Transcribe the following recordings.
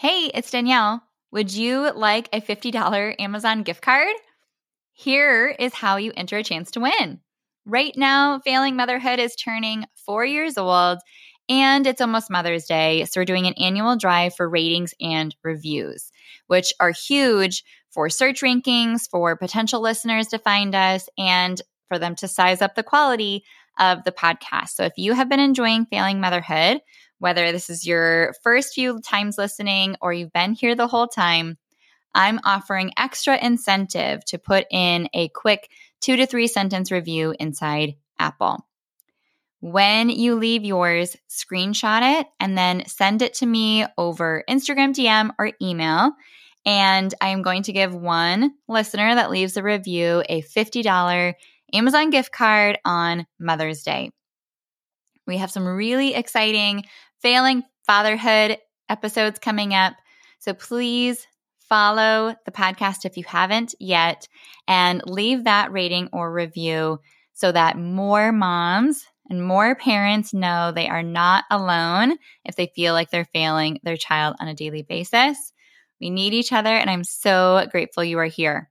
Hey, it's Danielle. Would you like a $50 Amazon gift card? Here is how you enter a chance to win. Right now, Failing Motherhood is turning four years old and it's almost Mother's Day. So, we're doing an annual drive for ratings and reviews, which are huge for search rankings, for potential listeners to find us, and for them to size up the quality of the podcast. So, if you have been enjoying Failing Motherhood, whether this is your first few times listening or you've been here the whole time, I'm offering extra incentive to put in a quick two to three sentence review inside Apple. When you leave yours, screenshot it and then send it to me over Instagram DM or email. And I am going to give one listener that leaves a review a $50 Amazon gift card on Mother's Day. We have some really exciting failing fatherhood episodes coming up. So please follow the podcast if you haven't yet and leave that rating or review so that more moms and more parents know they are not alone if they feel like they're failing their child on a daily basis. We need each other, and I'm so grateful you are here.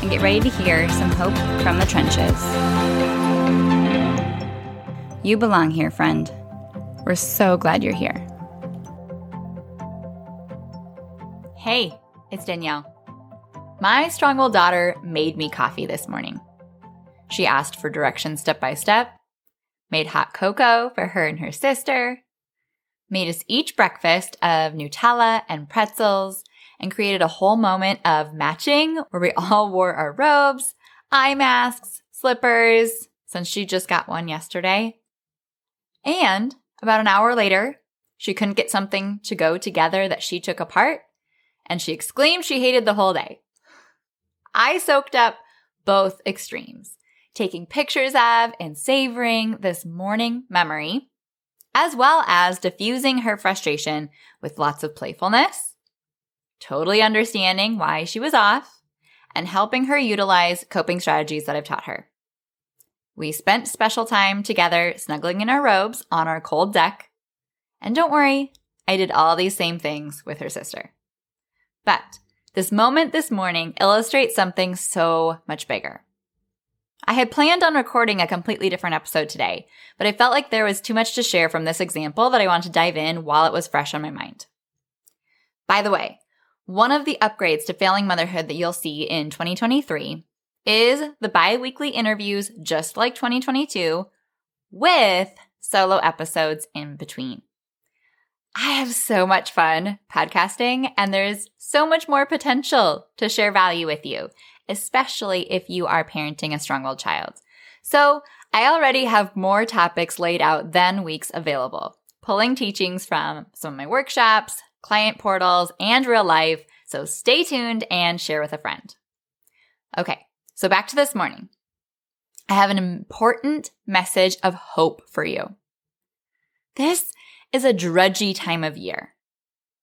and get ready to hear some hope from the trenches. You belong here, friend. We're so glad you're here. Hey, it's Danielle. My strong willed daughter made me coffee this morning. She asked for directions step by step, made hot cocoa for her and her sister, made us each breakfast of Nutella and pretzels, and created a whole moment of matching where we all wore our robes, eye masks, slippers, since she just got one yesterday. And about an hour later, she couldn't get something to go together that she took apart and she exclaimed she hated the whole day. I soaked up both extremes, taking pictures of and savoring this morning memory, as well as diffusing her frustration with lots of playfulness, totally understanding why she was off, and helping her utilize coping strategies that I've taught her. We spent special time together snuggling in our robes on our cold deck. And don't worry, I did all these same things with her sister. But this moment this morning illustrates something so much bigger. I had planned on recording a completely different episode today, but I felt like there was too much to share from this example that I wanted to dive in while it was fresh on my mind. By the way, one of the upgrades to failing motherhood that you'll see in 2023 is the bi weekly interviews, just like 2022, with solo episodes in between. I have so much fun podcasting, and there's so much more potential to share value with you, especially if you are parenting a strong willed child. So, I already have more topics laid out than weeks available, pulling teachings from some of my workshops, client portals, and real life. So, stay tuned and share with a friend. Okay, so back to this morning. I have an important message of hope for you. This is a drudgy time of year.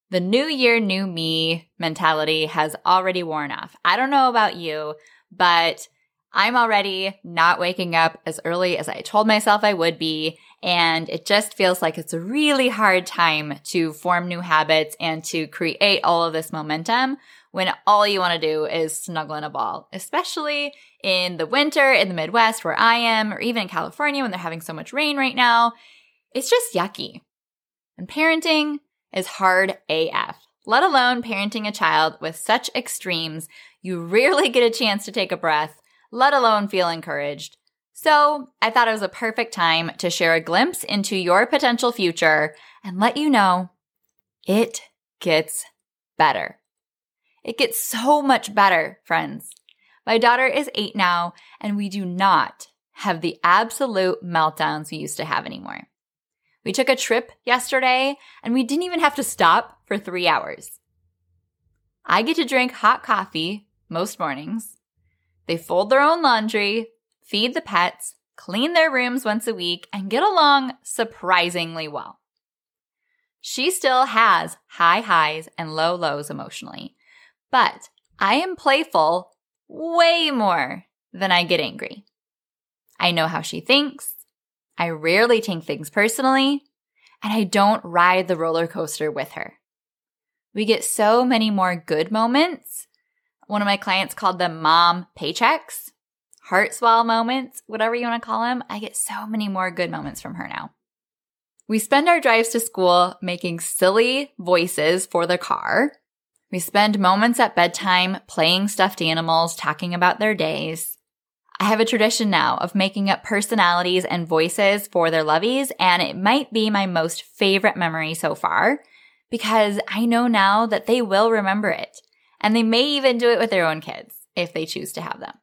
The new year, new me mentality has already worn off. I don't know about you, but I'm already not waking up as early as I told myself I would be. And it just feels like it's a really hard time to form new habits and to create all of this momentum when all you want to do is snuggle in a ball, especially in the winter in the Midwest where I am, or even in California when they're having so much rain right now. It's just yucky. And parenting is hard AF, let alone parenting a child with such extremes. You rarely get a chance to take a breath, let alone feel encouraged. So I thought it was a perfect time to share a glimpse into your potential future and let you know it gets better. It gets so much better, friends. My daughter is eight now, and we do not have the absolute meltdowns we used to have anymore. We took a trip yesterday, and we didn't even have to stop for three hours. I get to drink hot coffee most mornings. They fold their own laundry, feed the pets, clean their rooms once a week, and get along surprisingly well. She still has high highs and low lows emotionally, but I am playful way more than I get angry. I know how she thinks. I rarely take things personally, and I don't ride the roller coaster with her. We get so many more good moments. One of my clients called them mom paychecks, heart swell moments, whatever you want to call them. I get so many more good moments from her now. We spend our drives to school making silly voices for the car we spend moments at bedtime playing stuffed animals, talking about their days. I have a tradition now of making up personalities and voices for their lovies, and it might be my most favorite memory so far because I know now that they will remember it. And they may even do it with their own kids if they choose to have them.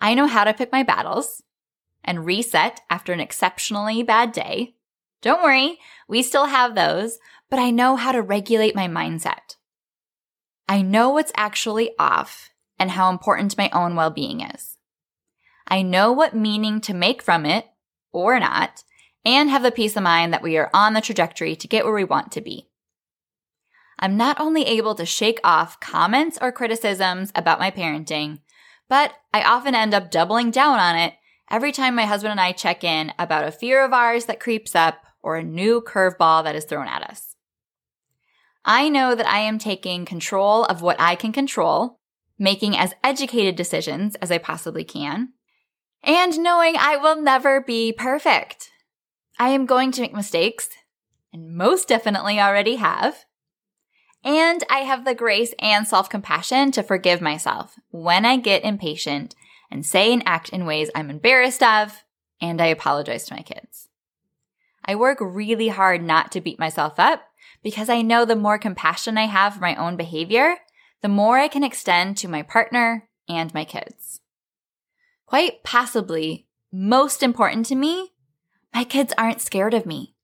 I know how to pick my battles and reset after an exceptionally bad day. Don't worry, we still have those, but I know how to regulate my mindset. I know what's actually off and how important my own well being is. I know what meaning to make from it or not, and have the peace of mind that we are on the trajectory to get where we want to be. I'm not only able to shake off comments or criticisms about my parenting, but I often end up doubling down on it every time my husband and I check in about a fear of ours that creeps up or a new curveball that is thrown at us. I know that I am taking control of what I can control, making as educated decisions as I possibly can, and knowing I will never be perfect. I am going to make mistakes, and most definitely already have. And I have the grace and self compassion to forgive myself when I get impatient and say and act in ways I'm embarrassed of, and I apologize to my kids. I work really hard not to beat myself up because I know the more compassion I have for my own behavior, the more I can extend to my partner and my kids. Quite possibly, most important to me, my kids aren't scared of me.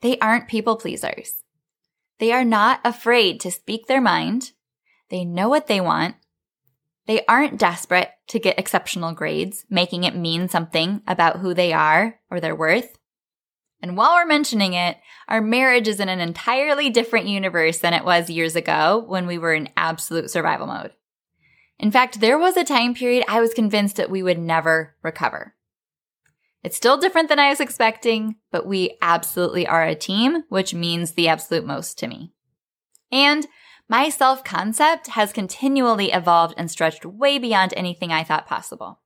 They aren't people pleasers. They are not afraid to speak their mind. They know what they want. They aren't desperate to get exceptional grades, making it mean something about who they are or their worth. And while we're mentioning it, our marriage is in an entirely different universe than it was years ago when we were in absolute survival mode. In fact, there was a time period I was convinced that we would never recover. It's still different than I was expecting, but we absolutely are a team, which means the absolute most to me. And my self concept has continually evolved and stretched way beyond anything I thought possible.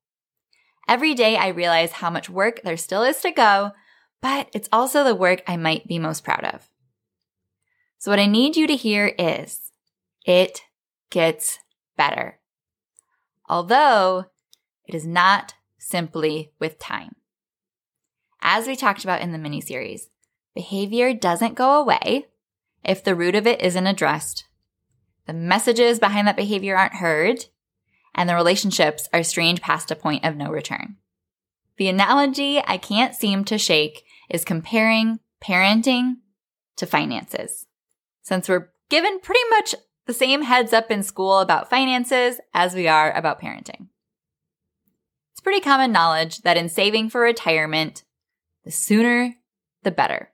Every day I realize how much work there still is to go but it's also the work I might be most proud of. So, what I need you to hear is it gets better. Although it is not simply with time. As we talked about in the mini series, behavior doesn't go away if the root of it isn't addressed, the messages behind that behavior aren't heard, and the relationships are strained past a point of no return. The analogy I can't seem to shake is comparing parenting to finances. Since we're given pretty much the same heads up in school about finances as we are about parenting. It's pretty common knowledge that in saving for retirement, the sooner the better.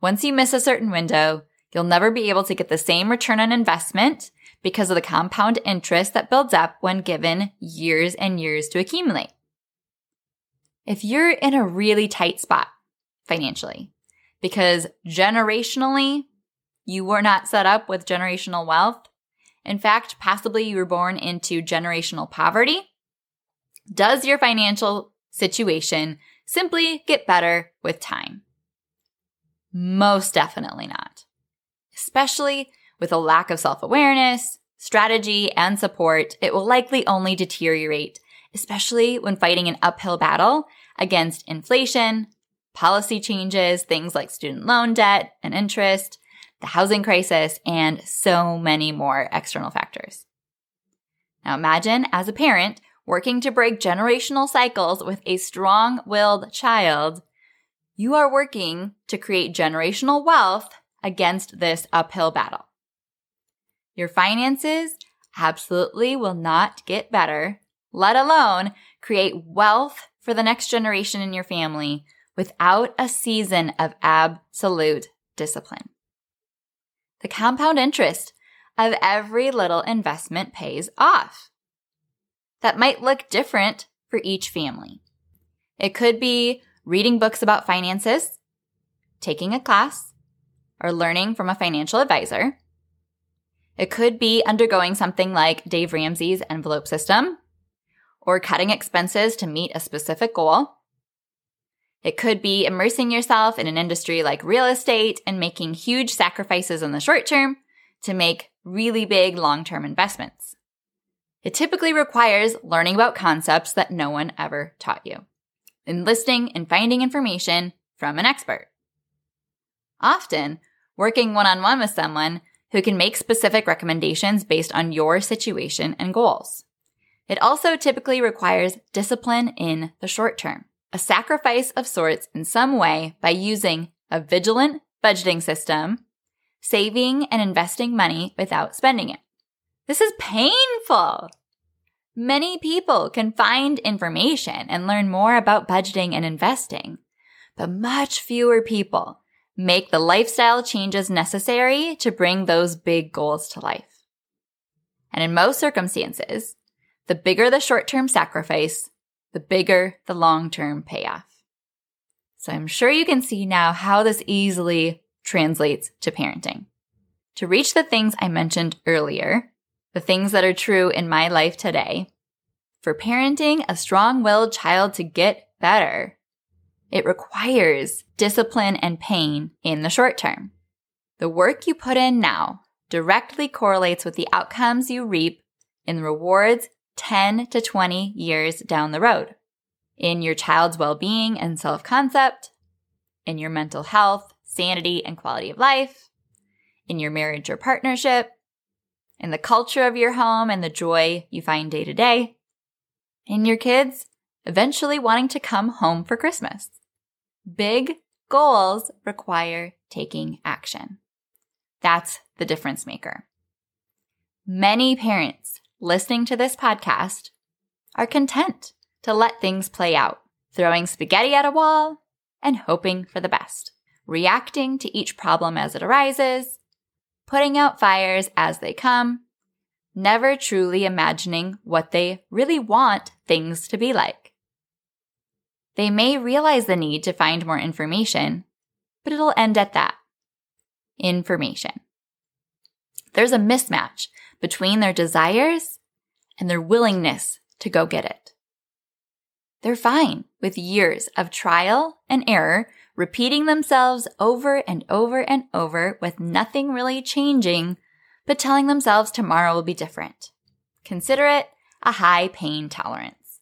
Once you miss a certain window, you'll never be able to get the same return on investment because of the compound interest that builds up when given years and years to accumulate if you're in a really tight spot financially, because generationally, you were not set up with generational wealth. In fact, possibly you were born into generational poverty. Does your financial situation simply get better with time? Most definitely not. Especially with a lack of self awareness, strategy, and support, it will likely only deteriorate, especially when fighting an uphill battle against inflation, policy changes, things like student loan debt and interest, the housing crisis, and so many more external factors. Now imagine as a parent working to break generational cycles with a strong willed child, you are working to create generational wealth against this uphill battle. Your finances absolutely will not get better, let alone create wealth for the next generation in your family without a season of absolute discipline. The compound interest of every little investment pays off. That might look different for each family. It could be reading books about finances, taking a class, or learning from a financial advisor. It could be undergoing something like Dave Ramsey's envelope system, or cutting expenses to meet a specific goal. It could be immersing yourself in an industry like real estate and making huge sacrifices in the short term to make really big long term investments. It typically requires learning about concepts that no one ever taught you, enlisting and finding information from an expert. Often, working one on one with someone who can make specific recommendations based on your situation and goals. It also typically requires discipline in the short term a sacrifice of sorts in some way by using a vigilant budgeting system, saving and investing money without spending it. This is painful. Many people can find information and learn more about budgeting and investing, but much fewer people make the lifestyle changes necessary to bring those big goals to life. And in most circumstances, the bigger the short term sacrifice, the bigger the long term payoff. So I'm sure you can see now how this easily translates to parenting. To reach the things I mentioned earlier, the things that are true in my life today, for parenting a strong willed child to get better, it requires discipline and pain in the short term. The work you put in now directly correlates with the outcomes you reap in rewards 10 to 20 years down the road in your child's well being and self concept, in your mental health, sanity, and quality of life, in your marriage or partnership, in the culture of your home and the joy you find day to day, in your kids eventually wanting to come home for Christmas. Big goals require taking action. That's the difference maker. Many parents listening to this podcast are content to let things play out, throwing spaghetti at a wall and hoping for the best, reacting to each problem as it arises, putting out fires as they come, never truly imagining what they really want things to be like. They may realize the need to find more information, but it'll end at that. Information. There's a mismatch between their desires and their willingness to go get it. They're fine with years of trial and error repeating themselves over and over and over with nothing really changing, but telling themselves tomorrow will be different. Consider it a high pain tolerance.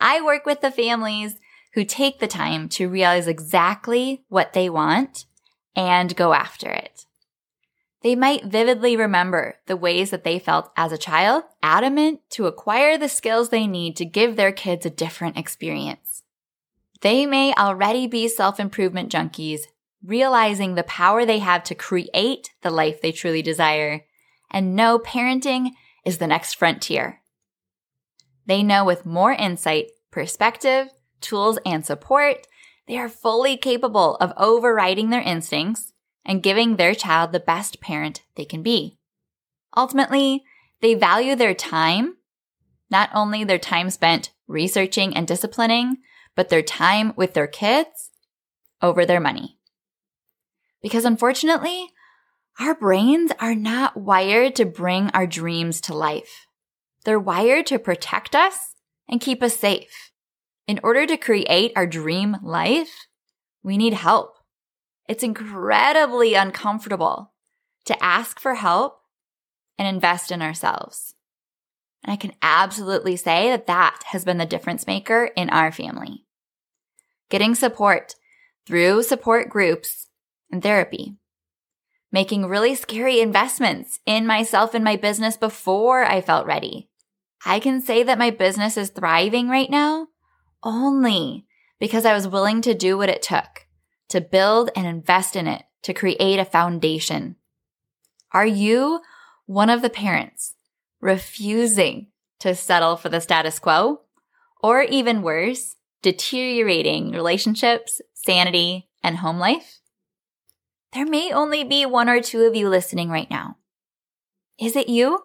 I work with the families who take the time to realize exactly what they want and go after it. They might vividly remember the ways that they felt as a child, adamant to acquire the skills they need to give their kids a different experience. They may already be self improvement junkies, realizing the power they have to create the life they truly desire, and know parenting is the next frontier. They know with more insight, perspective, tools, and support, they are fully capable of overriding their instincts and giving their child the best parent they can be. Ultimately, they value their time, not only their time spent researching and disciplining, but their time with their kids over their money. Because unfortunately, our brains are not wired to bring our dreams to life. They're wired to protect us and keep us safe. In order to create our dream life, we need help. It's incredibly uncomfortable to ask for help and invest in ourselves. And I can absolutely say that that has been the difference maker in our family. Getting support through support groups and therapy. Making really scary investments in myself and my business before I felt ready. I can say that my business is thriving right now only because I was willing to do what it took to build and invest in it to create a foundation. Are you one of the parents refusing to settle for the status quo? Or even worse, deteriorating relationships, sanity, and home life? There may only be one or two of you listening right now. Is it you?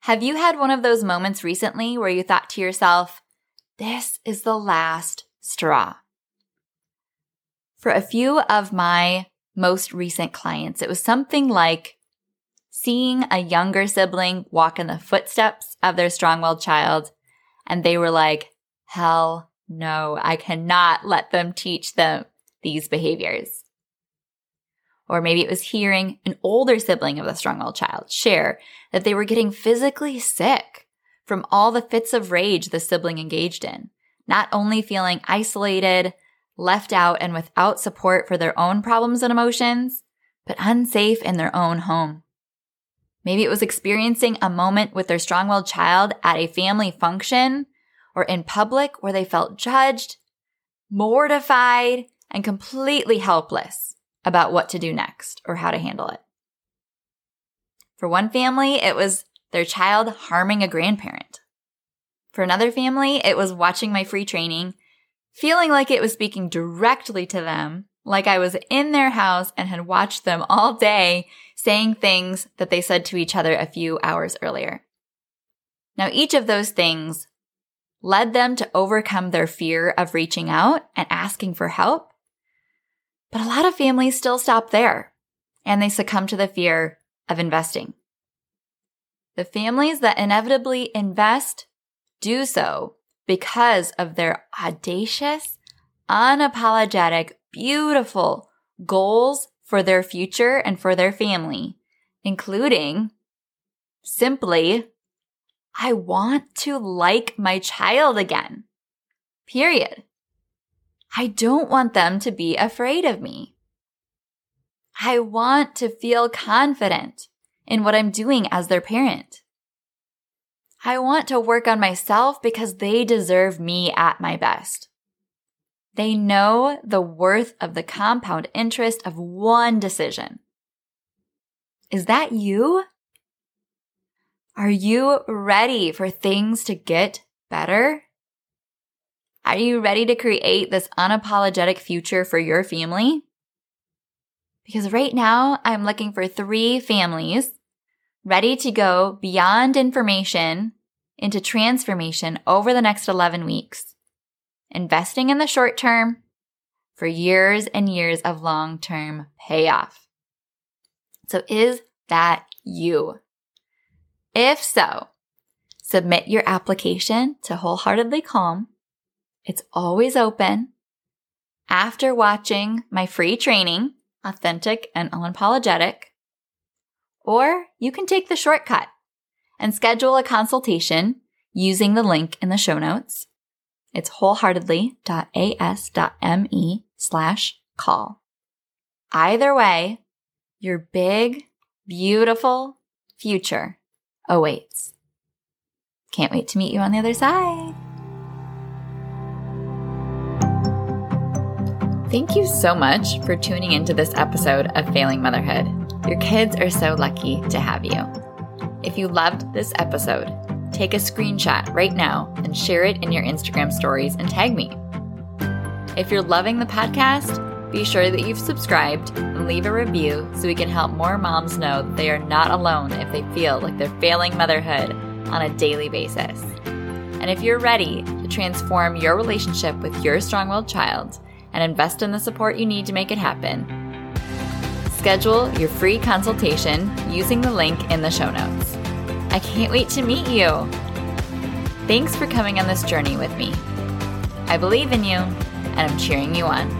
Have you had one of those moments recently where you thought to yourself, this is the last straw? For a few of my most recent clients, it was something like seeing a younger sibling walk in the footsteps of their strong willed child, and they were like, hell no, I cannot let them teach them these behaviors. Or maybe it was hearing an older sibling of the strong willed child share that they were getting physically sick from all the fits of rage the sibling engaged in, not only feeling isolated, left out, and without support for their own problems and emotions, but unsafe in their own home. Maybe it was experiencing a moment with their strong willed child at a family function or in public where they felt judged, mortified, and completely helpless about what to do next or how to handle it. For one family, it was their child harming a grandparent. For another family, it was watching my free training, feeling like it was speaking directly to them, like I was in their house and had watched them all day saying things that they said to each other a few hours earlier. Now, each of those things led them to overcome their fear of reaching out and asking for help. But a lot of families still stop there and they succumb to the fear of investing. The families that inevitably invest do so because of their audacious, unapologetic, beautiful goals for their future and for their family, including simply, I want to like my child again. Period. I don't want them to be afraid of me. I want to feel confident in what I'm doing as their parent. I want to work on myself because they deserve me at my best. They know the worth of the compound interest of one decision. Is that you? Are you ready for things to get better? Are you ready to create this unapologetic future for your family? Because right now I'm looking for three families ready to go beyond information into transformation over the next 11 weeks investing in the short term for years and years of long term payoff. So, is that you? If so, submit your application to Wholeheartedly Calm. It's always open. After watching my free training, Authentic and Unapologetic, or you can take the shortcut and schedule a consultation using the link in the show notes. It's wholeheartedly.as.me slash call. Either way, your big, beautiful future awaits. Can't wait to meet you on the other side. Thank you so much for tuning into this episode of Failing Motherhood. Your kids are so lucky to have you. If you loved this episode, take a screenshot right now and share it in your Instagram stories and tag me. If you're loving the podcast, be sure that you've subscribed and leave a review so we can help more moms know they are not alone if they feel like they're failing motherhood on a daily basis. And if you're ready to transform your relationship with your strong willed child and invest in the support you need to make it happen, Schedule your free consultation using the link in the show notes. I can't wait to meet you. Thanks for coming on this journey with me. I believe in you, and I'm cheering you on.